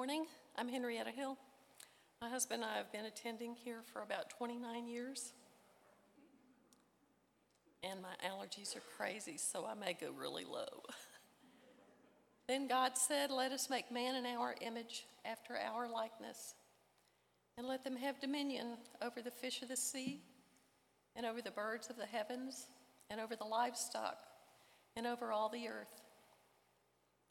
morning. I'm Henrietta Hill. My husband and I have been attending here for about 29 years. And my allergies are crazy, so I may go really low. then God said, Let us make man in our image, after our likeness, and let them have dominion over the fish of the sea, and over the birds of the heavens, and over the livestock, and over all the earth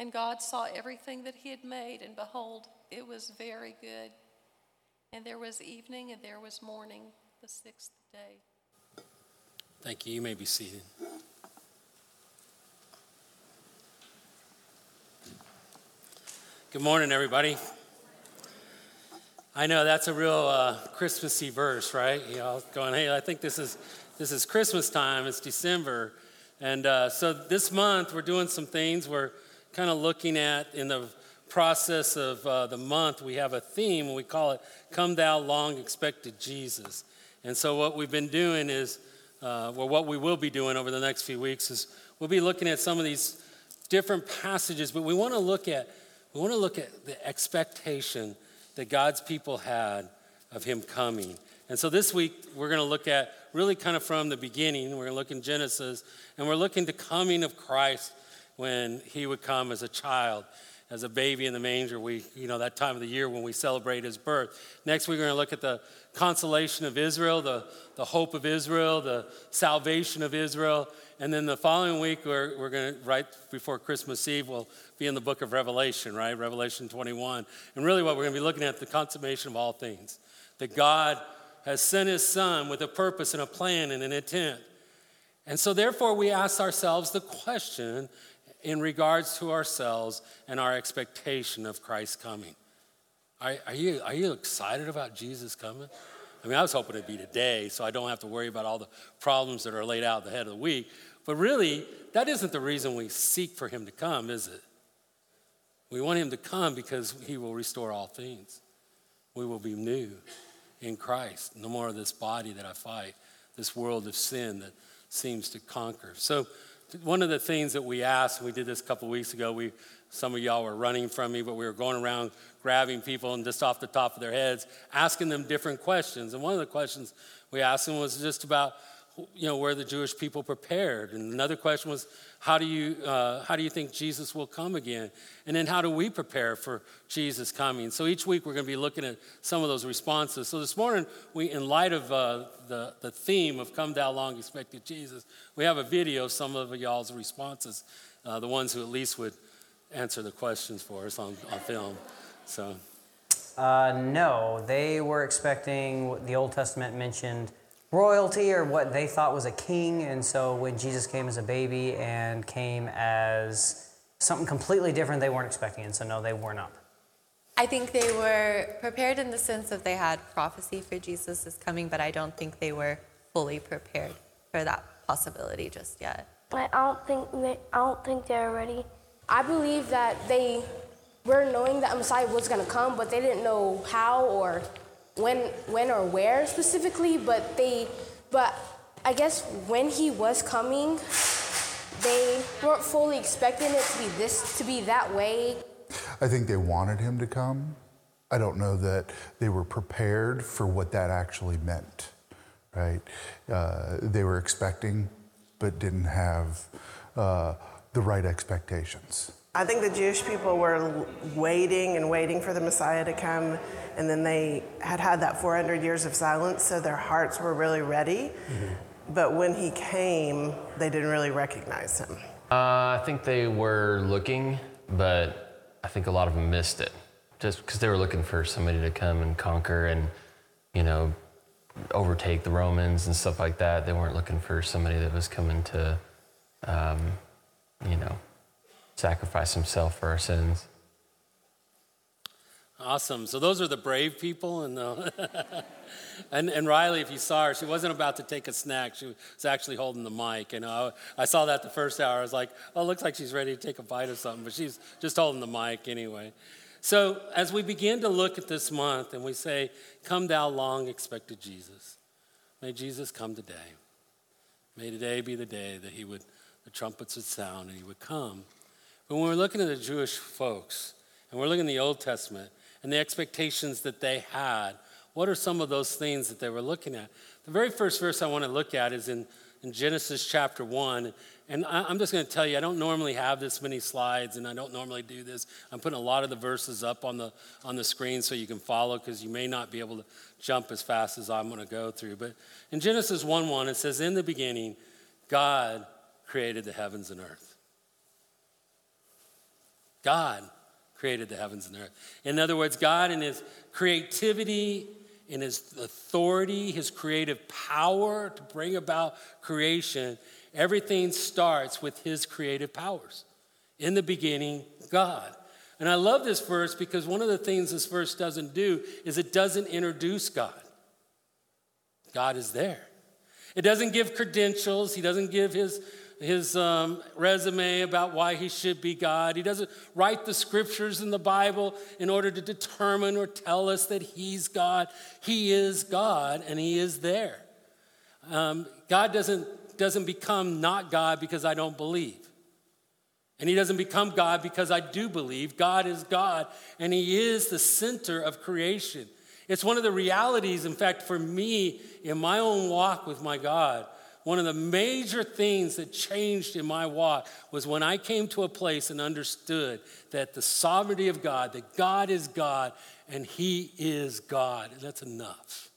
And God saw everything that He had made, and behold, it was very good. And there was evening and there was morning, the sixth day. Thank you. You may be seated. Good morning, everybody. I know that's a real uh, Christmassy verse, right? You know, going, hey, I think this is this is Christmas time. It's December, and uh, so this month we're doing some things. We're kind of looking at in the process of uh, the month, we have a theme, we call it Come Thou Long Expected Jesus. And so, what we've been doing is, uh, well, what we will be doing over the next few weeks is we'll be looking at some of these different passages, but we want to look at we want to look at the expectation that God's people had of Him coming. And so this week we're going to look at really kind of from the beginning. We're going to look in Genesis, and we're looking to coming of Christ when He would come as a child as a baby in the manger. We, you know, that time of the year when we celebrate his birth. Next, we're going to look at the consolation of Israel, the, the hope of Israel, the salvation of Israel. And then the following week, we're, we're going to, right before Christmas Eve, we'll be in the book of Revelation, right? Revelation 21. And really, what we're going to be looking at the consummation of all things. That God has sent his son with a purpose and a plan and an intent. And so, therefore, we ask ourselves the question in regards to ourselves and our expectation of Christ's coming. Are, are, you, are you excited about Jesus coming? I mean, I was hoping it'd be today, so I don't have to worry about all the problems that are laid out at the head of the week. But really, that isn't the reason we seek for him to come, is it? We want him to come because he will restore all things. We will be new in Christ. No more of this body that I fight, this world of sin that seems to conquer. So, one of the things that we asked, we did this a couple weeks ago, we, some of y'all were running from me, but we were going around grabbing people and just off the top of their heads, asking them different questions. And one of the questions we asked them was just about you know, were the Jewish people prepared? And another question was, how do you, uh, how do you think Jesus will come again? And then how do we prepare for Jesus coming? So each week we're going to be looking at some of those responses. So this morning, we, in light of uh, the, the theme of Come Thou Long Expected Jesus, we have a video of some of y'all's responses, uh, the ones who at least would answer the questions for us on, on film. So. Uh, no, they were expecting the Old Testament mentioned royalty or what they thought was a king. And so when Jesus came as a baby and came as something completely different, they weren't expecting. And so, no, they were not. I think they were prepared in the sense that they had prophecy for Jesus is coming, but I don't think they were fully prepared for that possibility just yet. I don't think they, I don't think they're ready. I believe that they were knowing that Messiah was going to come, but they didn't know how or when when or where specifically, but they but I guess when he was coming, they weren't fully expecting it to be this to be that way. I think they wanted him to come. I don't know that they were prepared for what that actually meant, right? Uh, they were expecting, but didn't have uh, the right expectations. I think the Jewish people were waiting and waiting for the Messiah to come, and then they had had that 400 years of silence, so their hearts were really ready. Mm-hmm. But when he came, they didn't really recognize him. Uh, I think they were looking, but I think a lot of them missed it, just because they were looking for somebody to come and conquer and, you know, overtake the Romans and stuff like that. They weren't looking for somebody that was coming to, um, you know, sacrifice himself for our sins. Awesome. So those are the brave people, and the and and Riley, if you saw her, she wasn't about to take a snack. She was actually holding the mic. And I, I saw that the first hour. I was like, oh, looks like she's ready to take a bite of something, but she's just holding the mic anyway. So as we begin to look at this month, and we say, "Come, thou long expected Jesus," may Jesus come today. May today be the day that he would, the trumpets would sound, and he would come. But when we're looking at the Jewish folks, and we're looking at the Old Testament and the expectations that they had, what are some of those things that they were looking at? The very first verse I want to look at is in, in Genesis chapter 1. And I, I'm just going to tell you, I don't normally have this many slides, and I don't normally do this. I'm putting a lot of the verses up on the, on the screen so you can follow, because you may not be able to jump as fast as I'm going to go through. But in Genesis 1 1, it says, In the beginning, God created the heavens and earth. God created the heavens and the earth. In other words, God, in his creativity, in his authority, his creative power to bring about creation, everything starts with his creative powers. In the beginning, God. And I love this verse because one of the things this verse doesn't do is it doesn't introduce God. God is there. It doesn't give credentials, he doesn't give his his um, resume about why he should be God. He doesn't write the scriptures in the Bible in order to determine or tell us that he's God. He is God and he is there. Um, God doesn't, doesn't become not God because I don't believe. And he doesn't become God because I do believe. God is God and he is the center of creation. It's one of the realities, in fact, for me in my own walk with my God one of the major things that changed in my walk was when I came to a place and understood that the sovereignty of God, that God is God and He is God, and that's enough.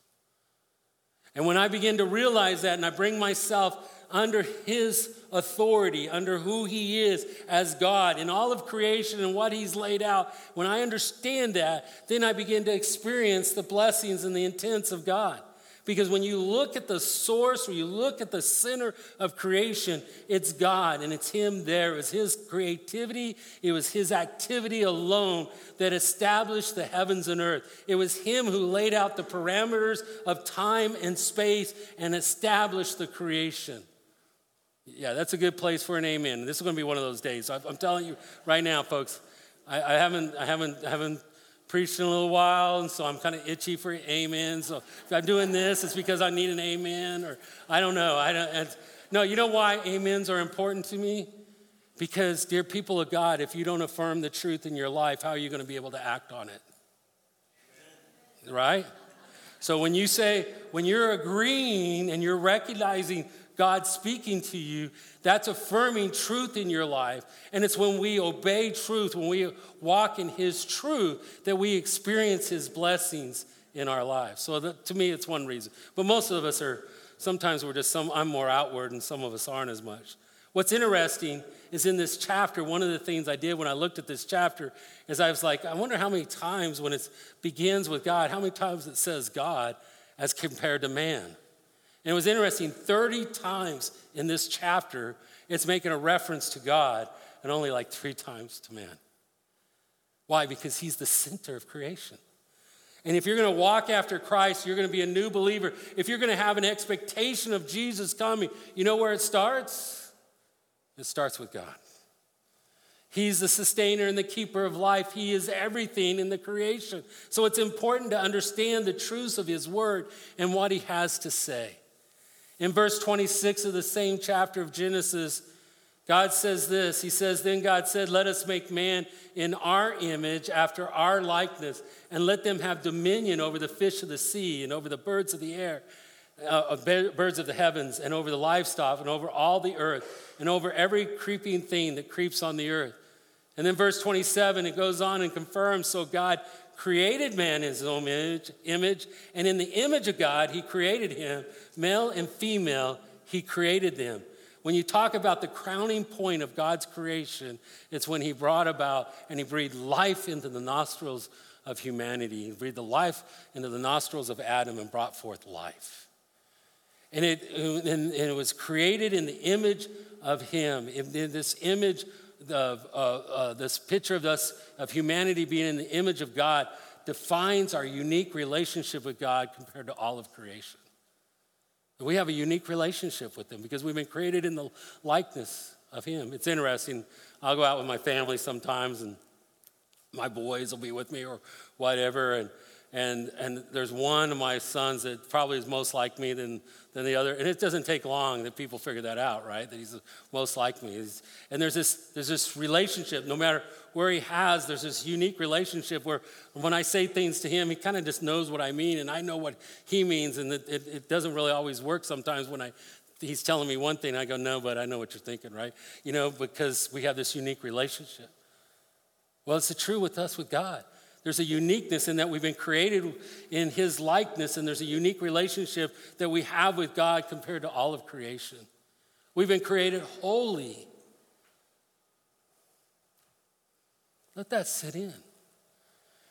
And when I begin to realize that and I bring myself under His authority, under who He is as God in all of creation and what He's laid out, when I understand that, then I begin to experience the blessings and the intents of God. Because when you look at the source or you look at the center of creation, it's God and it's Him there. It was His creativity, it was His activity alone that established the heavens and earth. It was Him who laid out the parameters of time and space and established the creation. Yeah, that's a good place for an amen. This is going to be one of those days. I'm telling you right now, folks. I, I haven't, I haven't, I haven't preached in a little while, and so I'm kind of itchy for amen. So if I'm doing this, it's because I need an amen, or I don't know. I don't. No, you know why amens are important to me? Because, dear people of God, if you don't affirm the truth in your life, how are you going to be able to act on it? Right? So when you say, when you're agreeing and you're recognizing God speaking to you, that's affirming truth in your life. And it's when we obey truth, when we walk in His truth, that we experience His blessings in our lives. So to me, it's one reason. But most of us are, sometimes we're just some, I'm more outward and some of us aren't as much. What's interesting is in this chapter, one of the things I did when I looked at this chapter is I was like, I wonder how many times when it begins with God, how many times it says God as compared to man. And it was interesting 30 times in this chapter, it's making a reference to God, and only like three times to man. Why? Because he's the center of creation. And if you're going to walk after Christ, you're going to be a new believer. If you're going to have an expectation of Jesus coming, you know where it starts? It starts with God. He's the sustainer and the keeper of life. He is everything in the creation. So it's important to understand the truths of His word and what He has to say. In verse 26 of the same chapter of Genesis, God says this He says, Then God said, Let us make man in our image, after our likeness, and let them have dominion over the fish of the sea, and over the birds of the air, uh, birds of the heavens, and over the livestock, and over all the earth, and over every creeping thing that creeps on the earth. And then verse 27, it goes on and confirms so God created man in his own image, image, and in the image of God, he created him, male and female, he created them. When you talk about the crowning point of God's creation, it's when he brought about and he breathed life into the nostrils of humanity. He breathed the life into the nostrils of Adam and brought forth life. And it, and it was created in the image of him, in this image uh, uh, this picture of us, of humanity being in the image of God, defines our unique relationship with God compared to all of creation. We have a unique relationship with Him because we've been created in the likeness of Him. It's interesting. I'll go out with my family sometimes, and my boys will be with me or whatever, and and and there's one of my sons that probably is most like me than than the other. And it doesn't take long that people figure that out right? That he's most like me. He's, and there's this there's this relationship no matter where he has there's this unique relationship where when i say things to him he kind of just knows what i mean and i know what he means and it, it, it doesn't really always work sometimes when i he's telling me one thing i go no but i know what you're thinking right? You know because we have this unique relationship. Well it's the true with us with god there's a uniqueness in that we've been created in His likeness, and there's a unique relationship that we have with God compared to all of creation. We've been created holy. Let that sit in.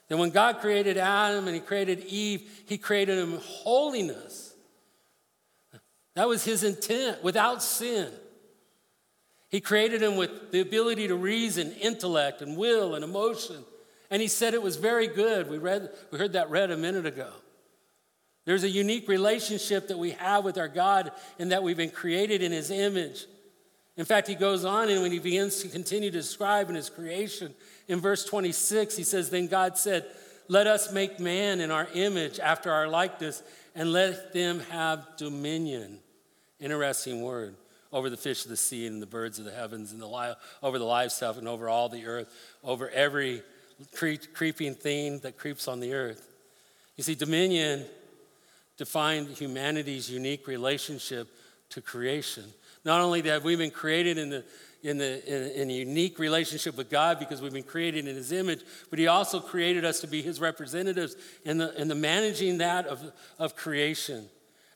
That when God created Adam and He created Eve, He created in holiness. That was His intent, without sin. He created them with the ability to reason, intellect, and will and emotion. And he said it was very good. We, read, we heard that read a minute ago. There's a unique relationship that we have with our God in that we've been created in his image. In fact, he goes on and when he begins to continue to describe in his creation, in verse 26, he says, Then God said, Let us make man in our image after our likeness, and let them have dominion. Interesting word. Over the fish of the sea and the birds of the heavens and the li- over the livestock and over all the earth, over every cre- creeping thing that creeps on the earth. You see, dominion defined humanity's unique relationship to creation. Not only that we've been created in, the, in, the, in, in a unique relationship with God because we've been created in His image, but He also created us to be His representatives in the, in the managing that of, of creation.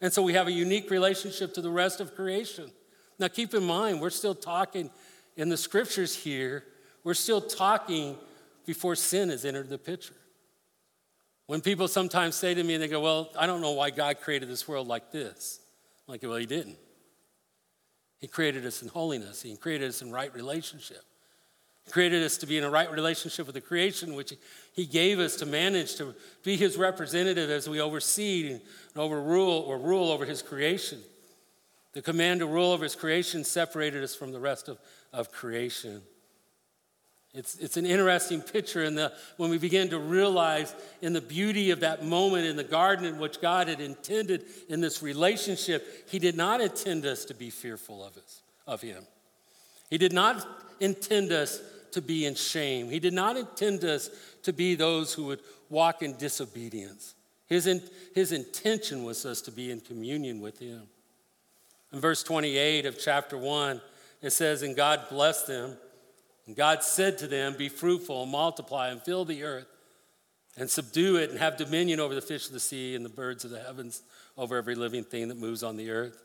And so we have a unique relationship to the rest of creation. Now, keep in mind, we're still talking in the scriptures here, we're still talking before sin has entered the picture. When people sometimes say to me, and they go, Well, I don't know why God created this world like this. I'm like, well, He didn't. He created us in holiness, He created us in right relationship. He created us to be in a right relationship with the creation, which He gave us to manage, to be His representative as we oversee and overrule or rule over His creation. The command to rule over His creation separated us from the rest of, of creation. It's, it's an interesting picture in the, when we begin to realize in the beauty of that moment in the garden in which God had intended in this relationship, He did not intend us to be fearful of, us, of Him. He did not intend us to be in shame. He did not intend us to be those who would walk in disobedience. His, in, his intention was us to be in communion with Him. In verse 28 of chapter 1, it says, And God blessed them and God said to them, Be fruitful and multiply and fill the earth and subdue it and have dominion over the fish of the sea and the birds of the heavens, over every living thing that moves on the earth.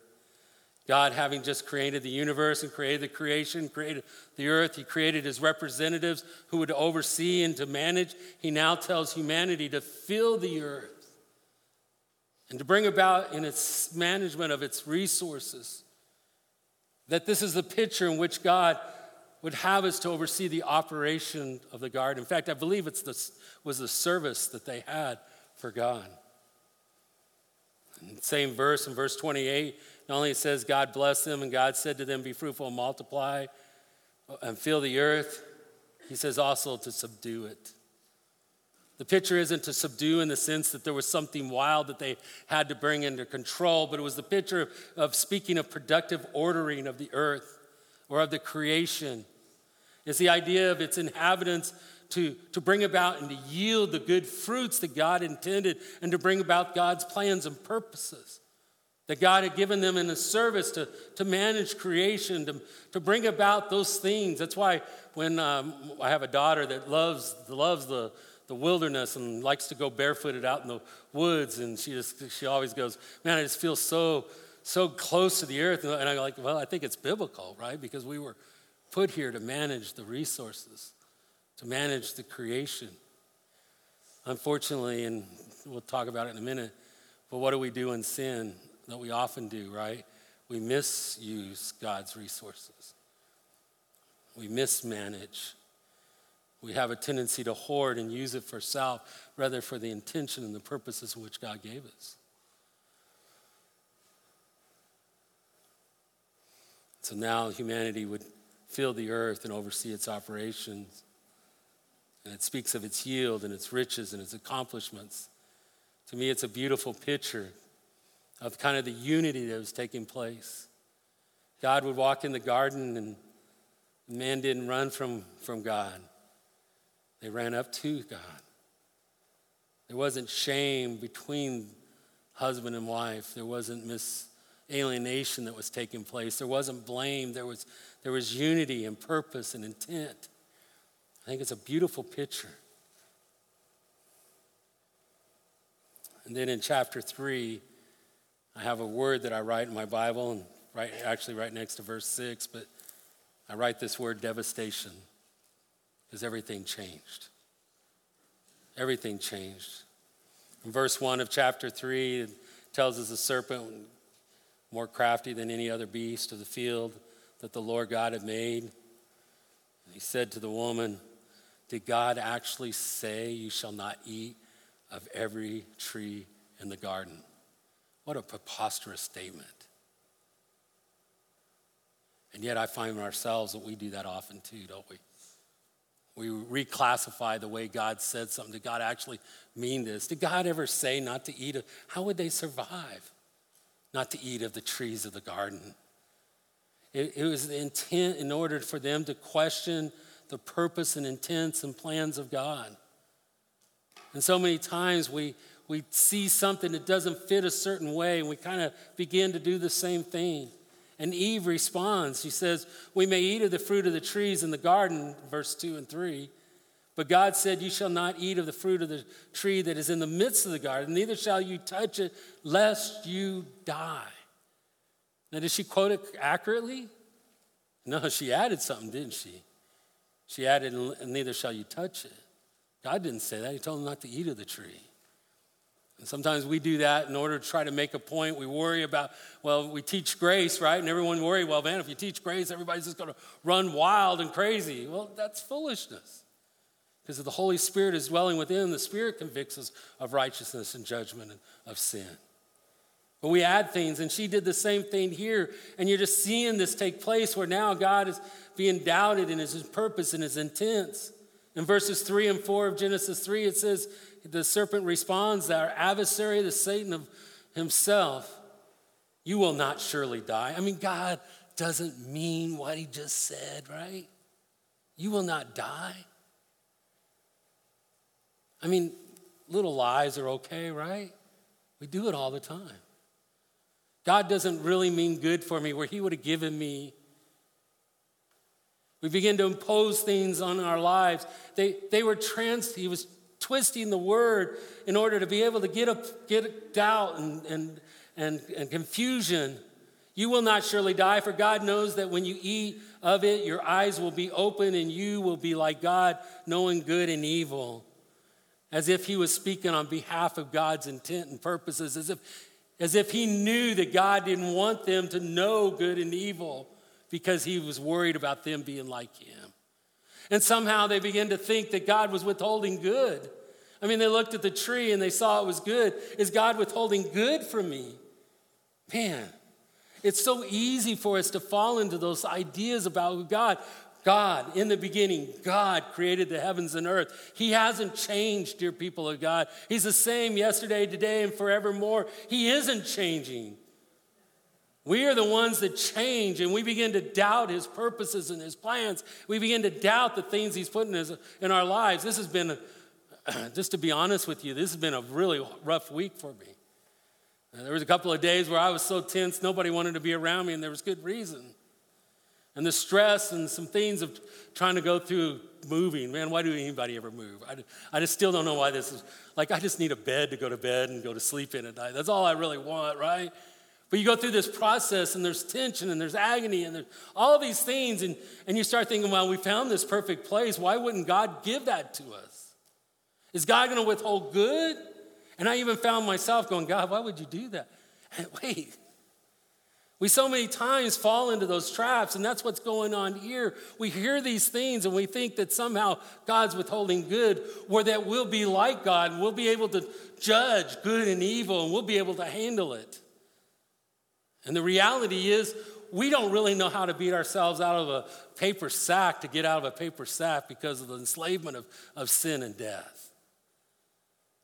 God, having just created the universe and created the creation, created the earth, He created His representatives who would oversee and to manage. He now tells humanity to fill the earth and to bring about in its management of its resources. That this is the picture in which God would have us to oversee the operation of the garden. In fact, I believe it was the service that they had for God. In the same verse, in verse 28, not only says, God blessed them, and God said to them, Be fruitful and multiply uh, and fill the earth, he says also to subdue it. The picture isn't to subdue in the sense that there was something wild that they had to bring under control, but it was the picture of speaking of productive ordering of the earth or of the creation it's the idea of its inhabitants to, to bring about and to yield the good fruits that God intended and to bring about God's plans and purposes. that God had given them in the service to, to manage creation, to, to bring about those things. That's why when um, I have a daughter that loves, loves the, the wilderness and likes to go barefooted out in the woods, and she just she always goes, "Man, I just feel so so close to the earth." And I'm like, "Well, I think it's biblical, right? Because we were put here to manage the resources, to manage the creation." Unfortunately, and we'll talk about it in a minute, but what do we do in sin that we often do, right? We misuse God's resources. We mismanage. We have a tendency to hoard and use it for self rather for the intention and the purposes which God gave us. So now humanity would fill the earth and oversee its operations. And it speaks of its yield and its riches and its accomplishments. To me, it's a beautiful picture of kind of the unity that was taking place. God would walk in the garden, and man didn't run from, from God, they ran up to God. There wasn't shame between husband and wife, there wasn't misalienation that was taking place, there wasn't blame, there was, there was unity and purpose and intent. I think it's a beautiful picture. And then in chapter 3, I have a word that I write in my Bible, and right, actually right next to verse 6, but I write this word devastation because everything changed. Everything changed. In verse 1 of chapter 3, it tells us the serpent, more crafty than any other beast of the field that the Lord God had made. he said to the woman, Did God actually say, You shall not eat of every tree in the garden? What a preposterous statement. And yet I find ourselves that we do that often too, don't we? We reclassify the way God said something. Did God actually mean this? Did God ever say not to eat of? How would they survive? Not to eat of the trees of the garden. It, it was the intent in order for them to question the purpose and intents and plans of God. And so many times we, we see something that doesn't fit a certain way, and we kind of begin to do the same thing. And Eve responds. She says, We may eat of the fruit of the trees in the garden, verse 2 and 3. But God said, You shall not eat of the fruit of the tree that is in the midst of the garden, neither shall you touch it, lest you die. Now, did she quote it accurately? No, she added something, didn't she? She added, Neither shall you touch it. God didn't say that. He told them not to eat of the tree. And sometimes we do that in order to try to make a point. We worry about, well, we teach grace, right? And everyone worry, well, man, if you teach grace, everybody's just going to run wild and crazy. Well, that's foolishness. Because if the Holy Spirit is dwelling within, the Spirit convicts us of righteousness and judgment and of sin. But we add things, and she did the same thing here. And you're just seeing this take place where now God is being doubted in his purpose and his intents. In verses 3 and 4 of Genesis 3, it says, the serpent responds, our adversary, the Satan of himself, you will not surely die. I mean, God doesn't mean what he just said, right? You will not die. I mean, little lies are okay, right? We do it all the time. God doesn't really mean good for me where he would have given me. We begin to impose things on our lives. They, they were trans, he was twisting the word in order to be able to get, a, get doubt and, and, and, and confusion. You will not surely die, for God knows that when you eat of it, your eyes will be open and you will be like God, knowing good and evil. As if he was speaking on behalf of God's intent and purposes, as if, as if he knew that God didn't want them to know good and evil because he was worried about them being like him. And somehow they began to think that God was withholding good. I mean, they looked at the tree and they saw it was good. Is God withholding good from me? Man, it's so easy for us to fall into those ideas about God. God, in the beginning, God created the heavens and earth. He hasn't changed, dear people of God. He's the same yesterday, today, and forevermore. He isn't changing. We are the ones that change and we begin to doubt his purposes and his plans. We begin to doubt the things he's put in, his, in our lives. This has been, just to be honest with you, this has been a really rough week for me. There was a couple of days where I was so tense, nobody wanted to be around me, and there was good reason. And the stress and some things of trying to go through moving, man, why do anybody ever move? I, I just still don't know why this is. Like, I just need a bed to go to bed and go to sleep in at night. That's all I really want, right? But you go through this process and there's tension and there's agony and there's all these things, and, and you start thinking, well, we found this perfect place. Why wouldn't God give that to us? Is God going to withhold good? And I even found myself going, God, why would you do that? And wait, we so many times fall into those traps, and that's what's going on here. We hear these things and we think that somehow God's withholding good, or that we'll be like God and we'll be able to judge good and evil and we'll be able to handle it. And the reality is, we don't really know how to beat ourselves out of a paper sack to get out of a paper sack because of the enslavement of, of sin and death.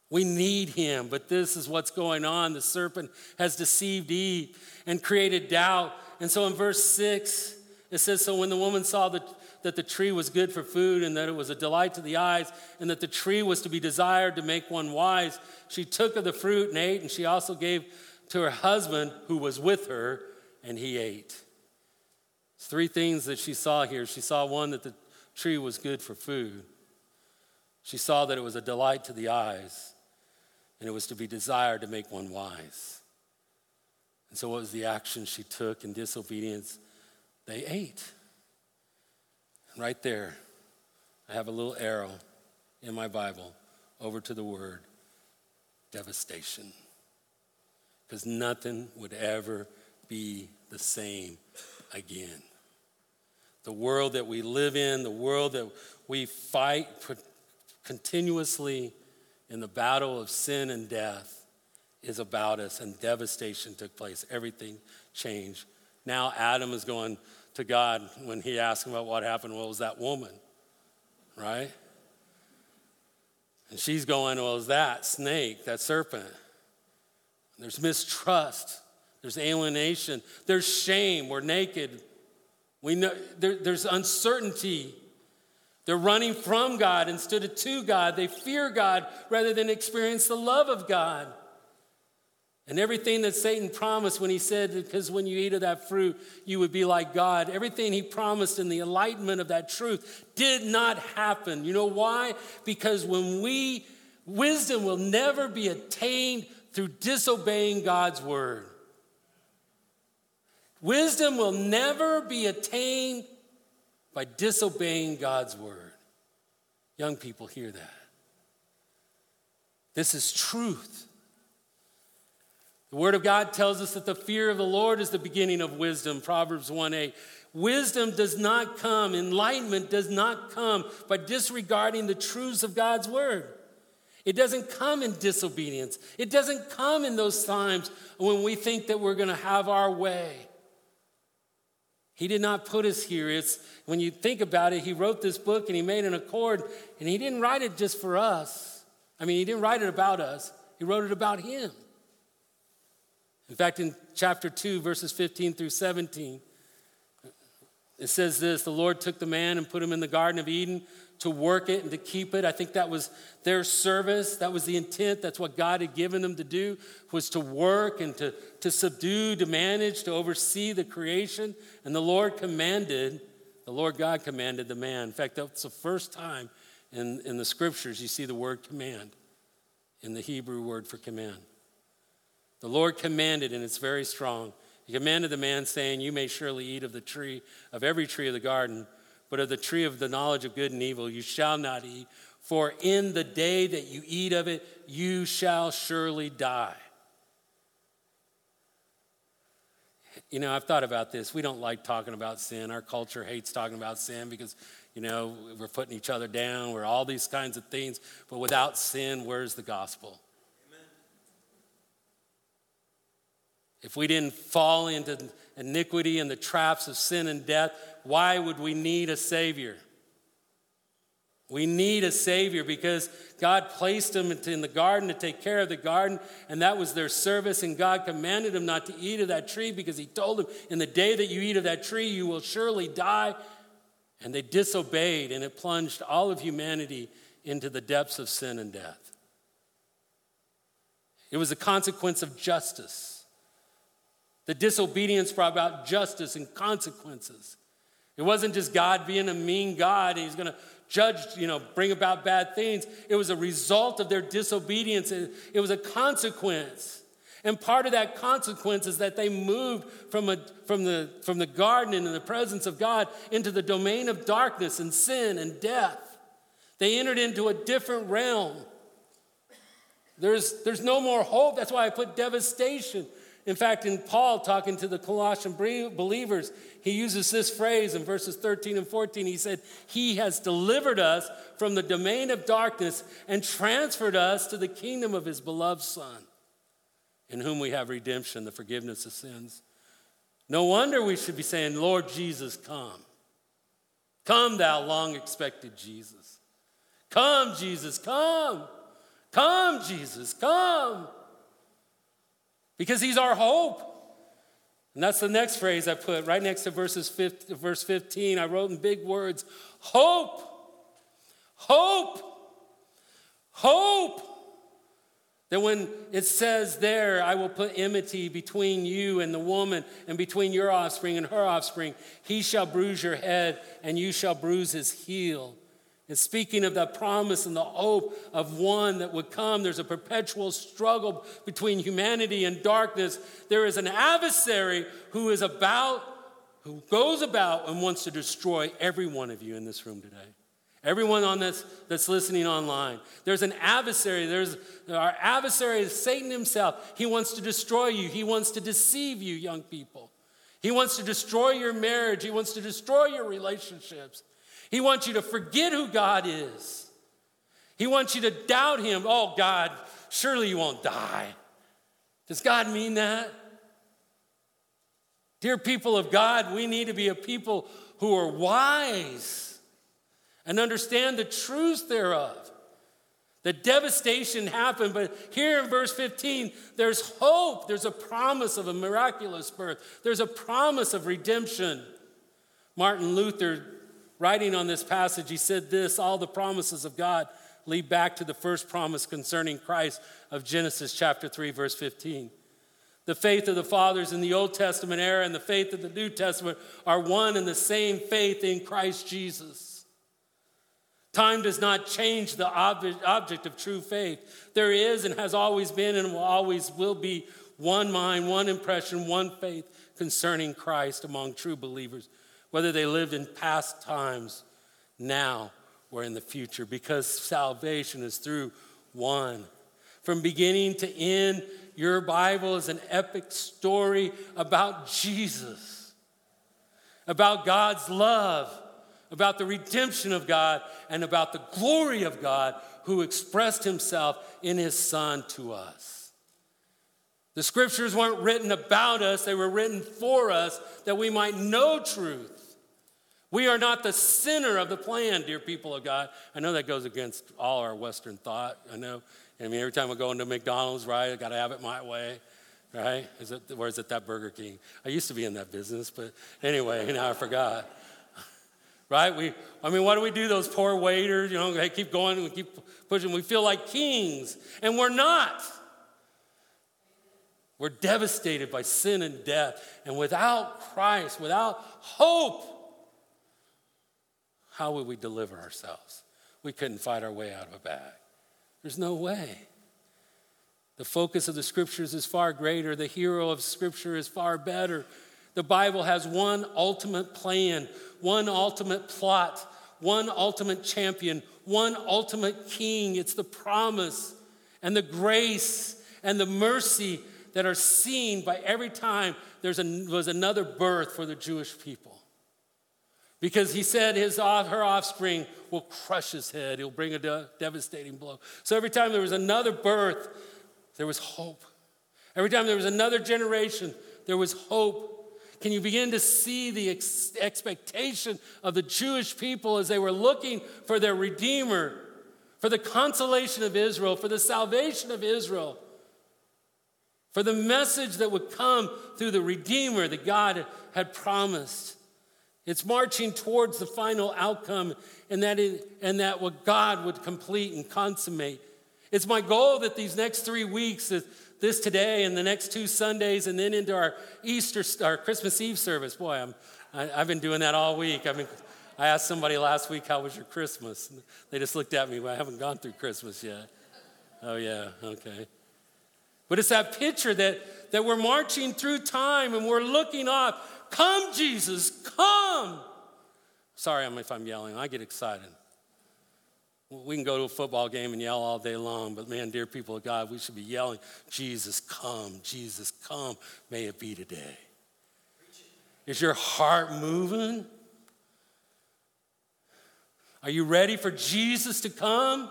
We need him, but this is what's going on. The serpent has deceived Eve and created doubt. And so in verse 6, it says So when the woman saw that, that the tree was good for food and that it was a delight to the eyes and that the tree was to be desired to make one wise, she took of the fruit and ate, and she also gave to her husband who was with her, and he ate. It's three things that she saw here. She saw one, that the tree was good for food. She saw that it was a delight to the eyes, and it was to be desired to make one wise. And so, what was the action she took in disobedience? They ate. Right there, I have a little arrow in my Bible over to the word devastation because nothing would ever be the same again. The world that we live in, the world that we fight continuously in the battle of sin and death is about us, and devastation took place. Everything changed. Now, Adam is going to God when he asked him about what happened. Well, it was that woman, right? And she's going, Well, is that snake, that serpent? There's mistrust. There's alienation. There's shame. We're naked. We know there, there's uncertainty. They're running from God instead of to God. They fear God rather than experience the love of God. And everything that Satan promised when he said, because when you eat of that fruit, you would be like God, everything he promised in the enlightenment of that truth did not happen. You know why? Because when we, wisdom will never be attained through disobeying God's word. Wisdom will never be attained by disobeying God's word. Young people hear that. This is truth. The word of God tells us that the fear of the Lord is the beginning of wisdom, Proverbs 1 8. Wisdom does not come, enlightenment does not come by disregarding the truths of God's word. It doesn't come in disobedience. It doesn't come in those times when we think that we're going to have our way. He did not put us here. It's when you think about it, he wrote this book and he made an accord, and he didn't write it just for us. I mean, he didn't write it about us, he wrote it about him. In fact, in chapter 2, verses 15 through 17, it says this The Lord took the man and put him in the Garden of Eden to work it and to keep it. I think that was their service. That was the intent. That's what God had given them to do, was to work and to, to subdue, to manage, to oversee the creation. And the Lord commanded, the Lord God commanded the man. In fact, that's the first time in, in the scriptures you see the word command, in the Hebrew word for command. The Lord commanded, and it's very strong. He commanded the man, saying, You may surely eat of the tree, of every tree of the garden but of the tree of the knowledge of good and evil you shall not eat, for in the day that you eat of it, you shall surely die. You know, I've thought about this. We don't like talking about sin. Our culture hates talking about sin because, you know, we're putting each other down, we're all these kinds of things. But without sin, where's the gospel? If we didn't fall into iniquity and the traps of sin and death, why would we need a Savior? We need a Savior because God placed them in the garden to take care of the garden, and that was their service. And God commanded them not to eat of that tree because He told them, In the day that you eat of that tree, you will surely die. And they disobeyed, and it plunged all of humanity into the depths of sin and death. It was a consequence of justice. The disobedience brought about justice and consequences. It wasn't just God being a mean God and he's going to judge, you know, bring about bad things. It was a result of their disobedience. It was a consequence. And part of that consequence is that they moved from, a, from, the, from the garden and in the presence of God into the domain of darkness and sin and death. They entered into a different realm. There's, there's no more hope. That's why I put devastation. In fact, in Paul talking to the Colossian believers, he uses this phrase in verses 13 and 14. He said, He has delivered us from the domain of darkness and transferred us to the kingdom of His beloved Son, in whom we have redemption, the forgiveness of sins. No wonder we should be saying, Lord Jesus, come. Come, thou long expected Jesus. Come, Jesus, come. Come, Jesus, come because he's our hope. And that's the next phrase I put right next to verses 15, verse 15. I wrote in big words hope, hope, hope. That when it says there, I will put enmity between you and the woman, and between your offspring and her offspring, he shall bruise your head, and you shall bruise his heel. And speaking of the promise and the hope of one that would come, there's a perpetual struggle between humanity and darkness. There is an adversary who is about, who goes about and wants to destroy every one of you in this room today. Everyone on this that's listening online. There's an adversary. There's our adversary is Satan himself. He wants to destroy you. He wants to deceive you, young people. He wants to destroy your marriage. He wants to destroy your relationships. He wants you to forget who God is. He wants you to doubt Him. Oh, God, surely you won't die. Does God mean that? Dear people of God, we need to be a people who are wise and understand the truths thereof. The devastation happened, but here in verse 15, there's hope. There's a promise of a miraculous birth, there's a promise of redemption. Martin Luther Writing on this passage, he said this all the promises of God lead back to the first promise concerning Christ of Genesis chapter 3, verse 15. The faith of the fathers in the Old Testament era and the faith of the New Testament are one and the same faith in Christ Jesus. Time does not change the object of true faith. There is and has always been and will always will be one mind, one impression, one faith concerning Christ among true believers whether they lived in past times, now, or in the future, because salvation is through one. From beginning to end, your Bible is an epic story about Jesus, about God's love, about the redemption of God, and about the glory of God who expressed himself in his Son to us. The scriptures weren't written about us, they were written for us that we might know truth we are not the center of the plan, dear people of God. I know that goes against all our Western thought. I know. I mean, every time I go into McDonald's, right, I got to have it my way, right? Is it, or is it that Burger King? I used to be in that business, but anyway, now I forgot. right? We, I mean, why do we do? Those poor waiters, you know, they keep going, we keep pushing. We feel like kings, and we're not. We're devastated by sin and death, and without Christ, without hope, how would we deliver ourselves? We couldn't fight our way out of a bag. There's no way. The focus of the scriptures is far greater, the hero of scripture is far better. The Bible has one ultimate plan, one ultimate plot, one ultimate champion, one ultimate king. It's the promise and the grace and the mercy that are seen by every time there was another birth for the Jewish people. Because he said his, her offspring will crush his head, he'll bring a de- devastating blow. So every time there was another birth, there was hope. Every time there was another generation, there was hope. Can you begin to see the ex- expectation of the Jewish people as they were looking for their Redeemer, for the consolation of Israel, for the salvation of Israel, for the message that would come through the Redeemer that God had promised? It's marching towards the final outcome, and that, it, and that what God would complete and consummate. It's my goal that these next three weeks, this today and the next two Sundays, and then into our Easter, our Christmas Eve service. Boy, I'm, I, I've been doing that all week. I mean, I asked somebody last week, How was your Christmas? And they just looked at me, well, I haven't gone through Christmas yet. Oh, yeah, okay. But it's that picture that, that we're marching through time and we're looking up. Come, Jesus, come. Sorry if I'm yelling, I get excited. We can go to a football game and yell all day long, but man, dear people of God, we should be yelling, Jesus, come, Jesus, come. May it be today. Is your heart moving? Are you ready for Jesus to come?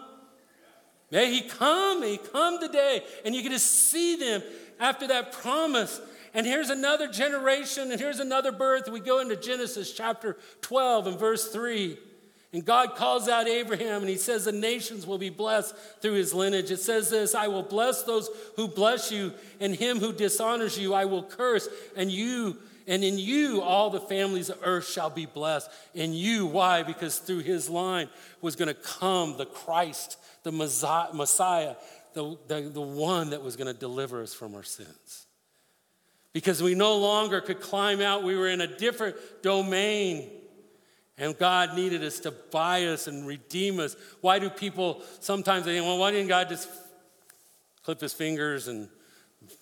May he come, may he come today. And you get to see them after that promise. And here's another generation, and here's another birth. We go into Genesis chapter 12 and verse 3. And God calls out Abraham and he says, The nations will be blessed through his lineage. It says this I will bless those who bless you, and him who dishonors you I will curse, and you and in you all the families of earth shall be blessed. In you, why? Because through his line was going to come the Christ, the Messiah, the, the, the one that was going to deliver us from our sins. Because we no longer could climb out, we were in a different domain. And God needed us to buy us and redeem us. Why do people sometimes think, well, why didn't God just clip his fingers and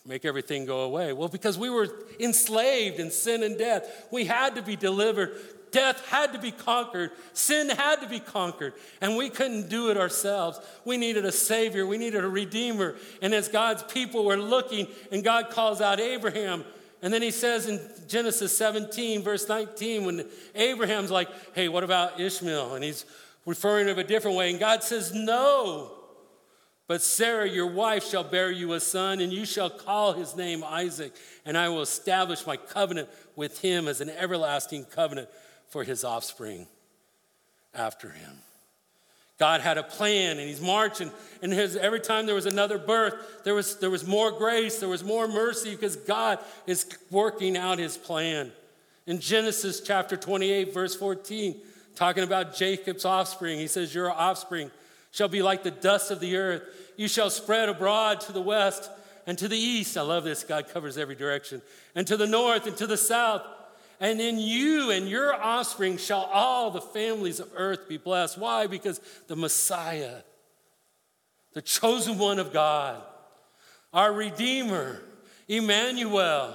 make everything go away? Well, because we were enslaved in sin and death. We had to be delivered. Death had to be conquered. Sin had to be conquered. And we couldn't do it ourselves. We needed a Savior. We needed a Redeemer. And as God's people were looking, and God calls out Abraham, and then he says in Genesis 17, verse 19, when Abraham's like, hey, what about Ishmael? And he's referring to him a different way. And God says, no. But Sarah, your wife, shall bear you a son, and you shall call his name Isaac, and I will establish my covenant with him as an everlasting covenant for his offspring after him. God had a plan and he's marching. And his, every time there was another birth, there was, there was more grace, there was more mercy because God is working out his plan. In Genesis chapter 28, verse 14, talking about Jacob's offspring, he says, Your offspring shall be like the dust of the earth. You shall spread abroad to the west and to the east. I love this. God covers every direction. And to the north and to the south. And in you and your offspring shall all the families of earth be blessed. Why? Because the Messiah, the chosen one of God, our Redeemer, Emmanuel,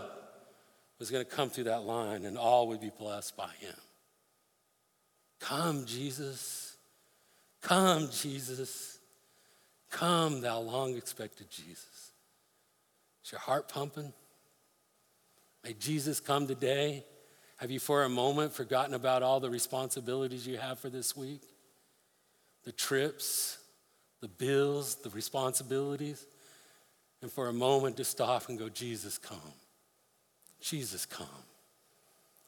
was going to come through that line and all would be blessed by him. Come, Jesus. Come, Jesus. Come, thou long expected Jesus. Is your heart pumping? May Jesus come today. Have you for a moment forgotten about all the responsibilities you have for this week? The trips, the bills, the responsibilities? And for a moment to stop and go, Jesus, come. Jesus, come.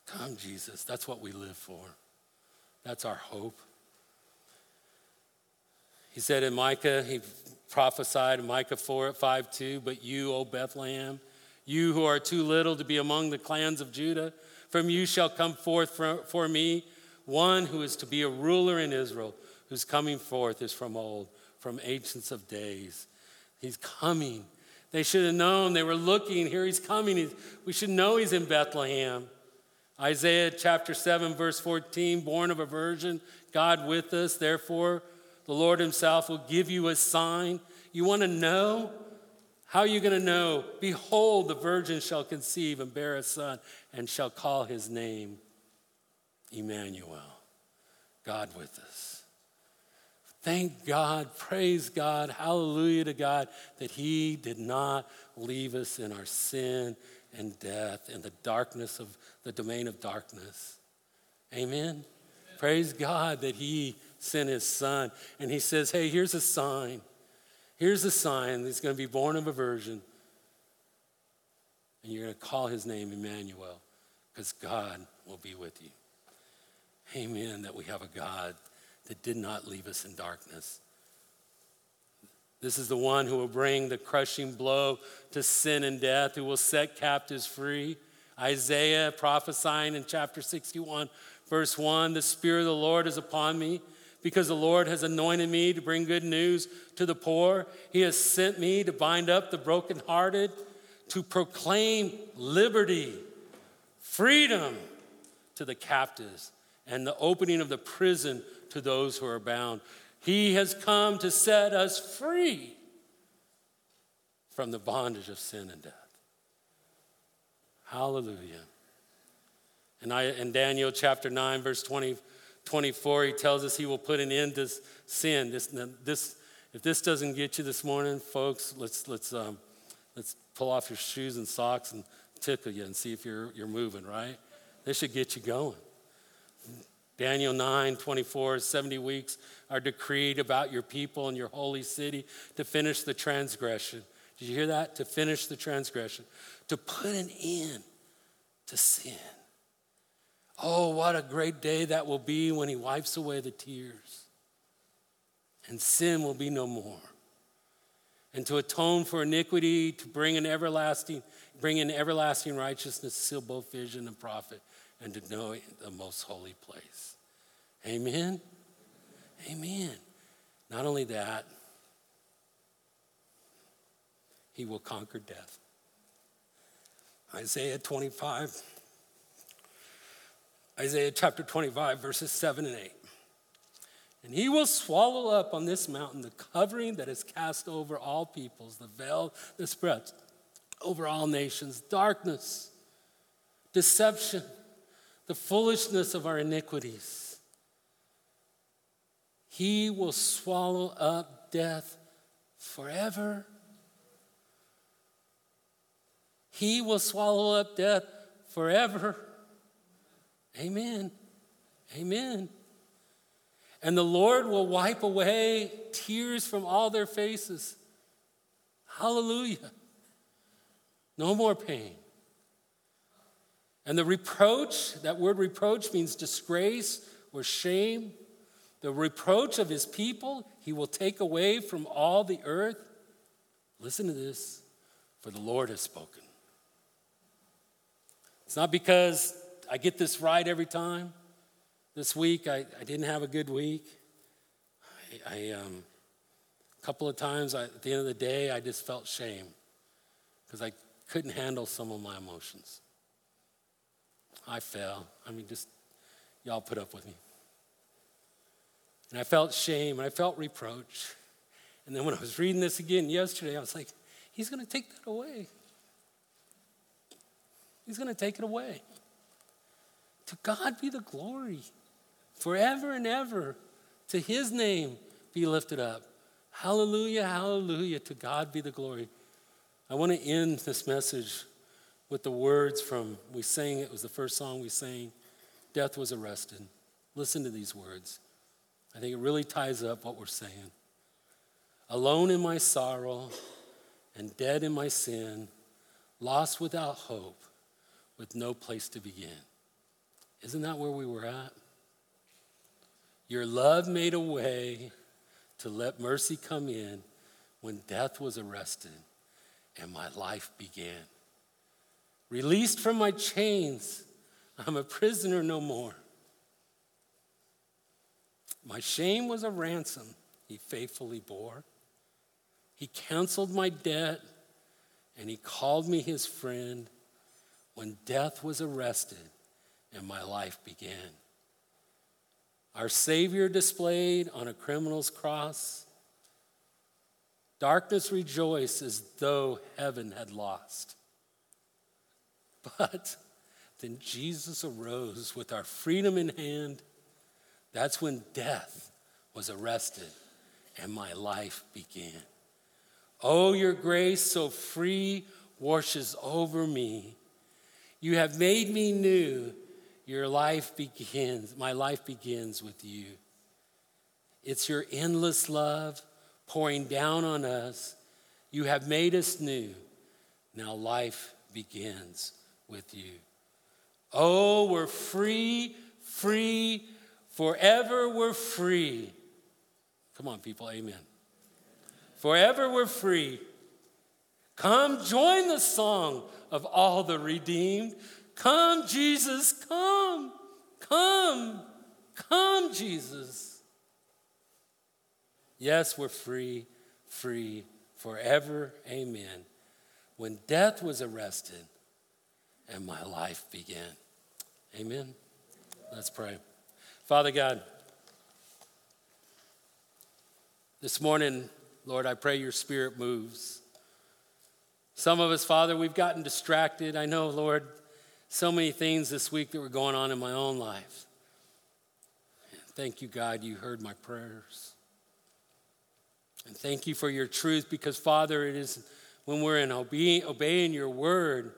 Come, Jesus. That's what we live for. That's our hope. He said in Micah, he prophesied in Micah 4 5 2, but you, O Bethlehem, you who are too little to be among the clans of Judah, from you shall come forth for, for me one who is to be a ruler in Israel, whose coming forth is from old, from ancients of days. He's coming. They should have known. They were looking. Here he's coming. He's, we should know he's in Bethlehem. Isaiah chapter 7, verse 14, born of a virgin, God with us. Therefore, the Lord Himself will give you a sign. You want to know? How are you going to know? Behold, the virgin shall conceive and bear a son and shall call his name Emmanuel, God with us. Thank God, praise God, hallelujah to God that He did not leave us in our sin and death, in the darkness of the domain of darkness. Amen. Amen. Praise God that He sent his son. And he says, Hey, here's a sign. Here's a sign. that's going to be born of a virgin. And you're going to call his name Emmanuel because God will be with you. Amen. That we have a God that did not leave us in darkness. This is the one who will bring the crushing blow to sin and death, who will set captives free. Isaiah prophesying in chapter 61, verse 1 The Spirit of the Lord is upon me because the Lord has anointed me to bring good news to the poor. He has sent me to bind up the brokenhearted, to proclaim liberty, freedom to the captives, and the opening of the prison to those who are bound. He has come to set us free from the bondage of sin and death. Hallelujah. And I, in Daniel chapter 9, verse 20, 24, he tells us he will put an end to sin. This, this, if this doesn't get you this morning, folks, let's, let's, um, let's pull off your shoes and socks and tickle you and see if you're, you're moving, right? This should get you going. Daniel 9, 24, 70 weeks are decreed about your people and your holy city to finish the transgression. Did you hear that? To finish the transgression, to put an end to sin. Oh, what a great day that will be when he wipes away the tears, and sin will be no more. And to atone for iniquity, to bring an everlasting, bring in everlasting righteousness, to seal both vision and prophet, and to know the most holy place. Amen. Amen. Not only that, he will conquer death. Isaiah 25, Isaiah chapter 25, verses 7 and 8. And he will swallow up on this mountain the covering that is cast over all peoples, the veil that spreads over all nations, darkness, deception, the foolishness of our iniquities. He will swallow up death forever. He will swallow up death forever. Amen. Amen. And the Lord will wipe away tears from all their faces. Hallelujah. No more pain. And the reproach, that word reproach means disgrace or shame. The reproach of his people, he will take away from all the earth. Listen to this, for the Lord has spoken. It's not because I get this right every time. This week, I, I didn't have a good week. I, I um, a couple of times I, at the end of the day, I just felt shame because I couldn't handle some of my emotions. I fell. I mean, just y'all put up with me. And I felt shame and I felt reproach. And then when I was reading this again yesterday, I was like, He's going to take that away. He's going to take it away. To God be the glory forever and ever. To His name be lifted up. Hallelujah, hallelujah. To God be the glory. I want to end this message with the words from, we sang, it was the first song we sang, Death Was Arrested. Listen to these words. I think it really ties up what we're saying. Alone in my sorrow and dead in my sin, lost without hope, with no place to begin. Isn't that where we were at? Your love made a way to let mercy come in when death was arrested and my life began. Released from my chains, I'm a prisoner no more. My shame was a ransom he faithfully bore. He canceled my debt and he called me his friend when death was arrested and my life began. Our Savior displayed on a criminal's cross. Darkness rejoiced as though heaven had lost. But then Jesus arose with our freedom in hand. That's when death was arrested and my life began. Oh, your grace so free washes over me. You have made me new. Your life begins, my life begins with you. It's your endless love pouring down on us. You have made us new. Now life begins with you. Oh, we're free, free, forever we're free. Come on, people, amen. Forever we're free. Come join the song of all the redeemed. Come, Jesus, come, come, come, Jesus. Yes, we're free, free forever. Amen. When death was arrested and my life began. Amen. Let's pray. Father God, this morning, Lord, I pray your spirit moves. Some of us, Father, we've gotten distracted. I know, Lord, so many things this week that were going on in my own life. Thank you, God, you heard my prayers. And thank you for your truth because, Father, it is when we're in obeying, obeying your word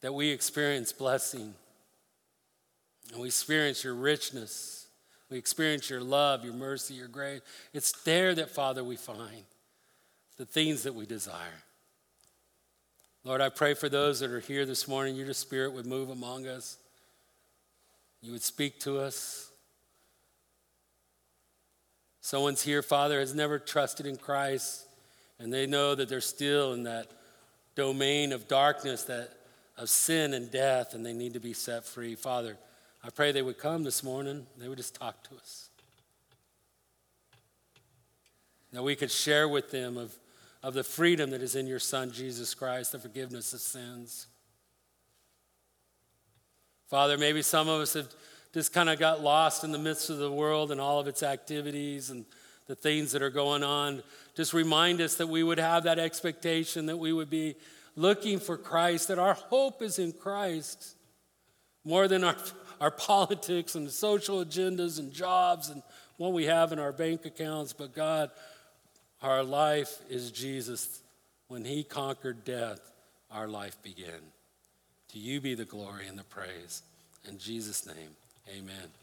that we experience blessing and we experience your richness. We experience your love, your mercy, your grace. It's there that, Father, we find the things that we desire. Lord, I pray for those that are here this morning, your spirit would move among us. You would speak to us. Someone's here, Father, has never trusted in Christ, and they know that they're still in that domain of darkness, that of sin and death, and they need to be set free. Father, I pray they would come this morning, they would just talk to us. That we could share with them of, of the freedom that is in your Son, Jesus Christ, the forgiveness of sins. Father, maybe some of us have just kind of got lost in the midst of the world and all of its activities and the things that are going on. Just remind us that we would have that expectation, that we would be looking for Christ, that our hope is in Christ more than our, our politics and social agendas and jobs and what we have in our bank accounts. But God, our life is Jesus. When he conquered death, our life began. To you be the glory and the praise. In Jesus' name, amen.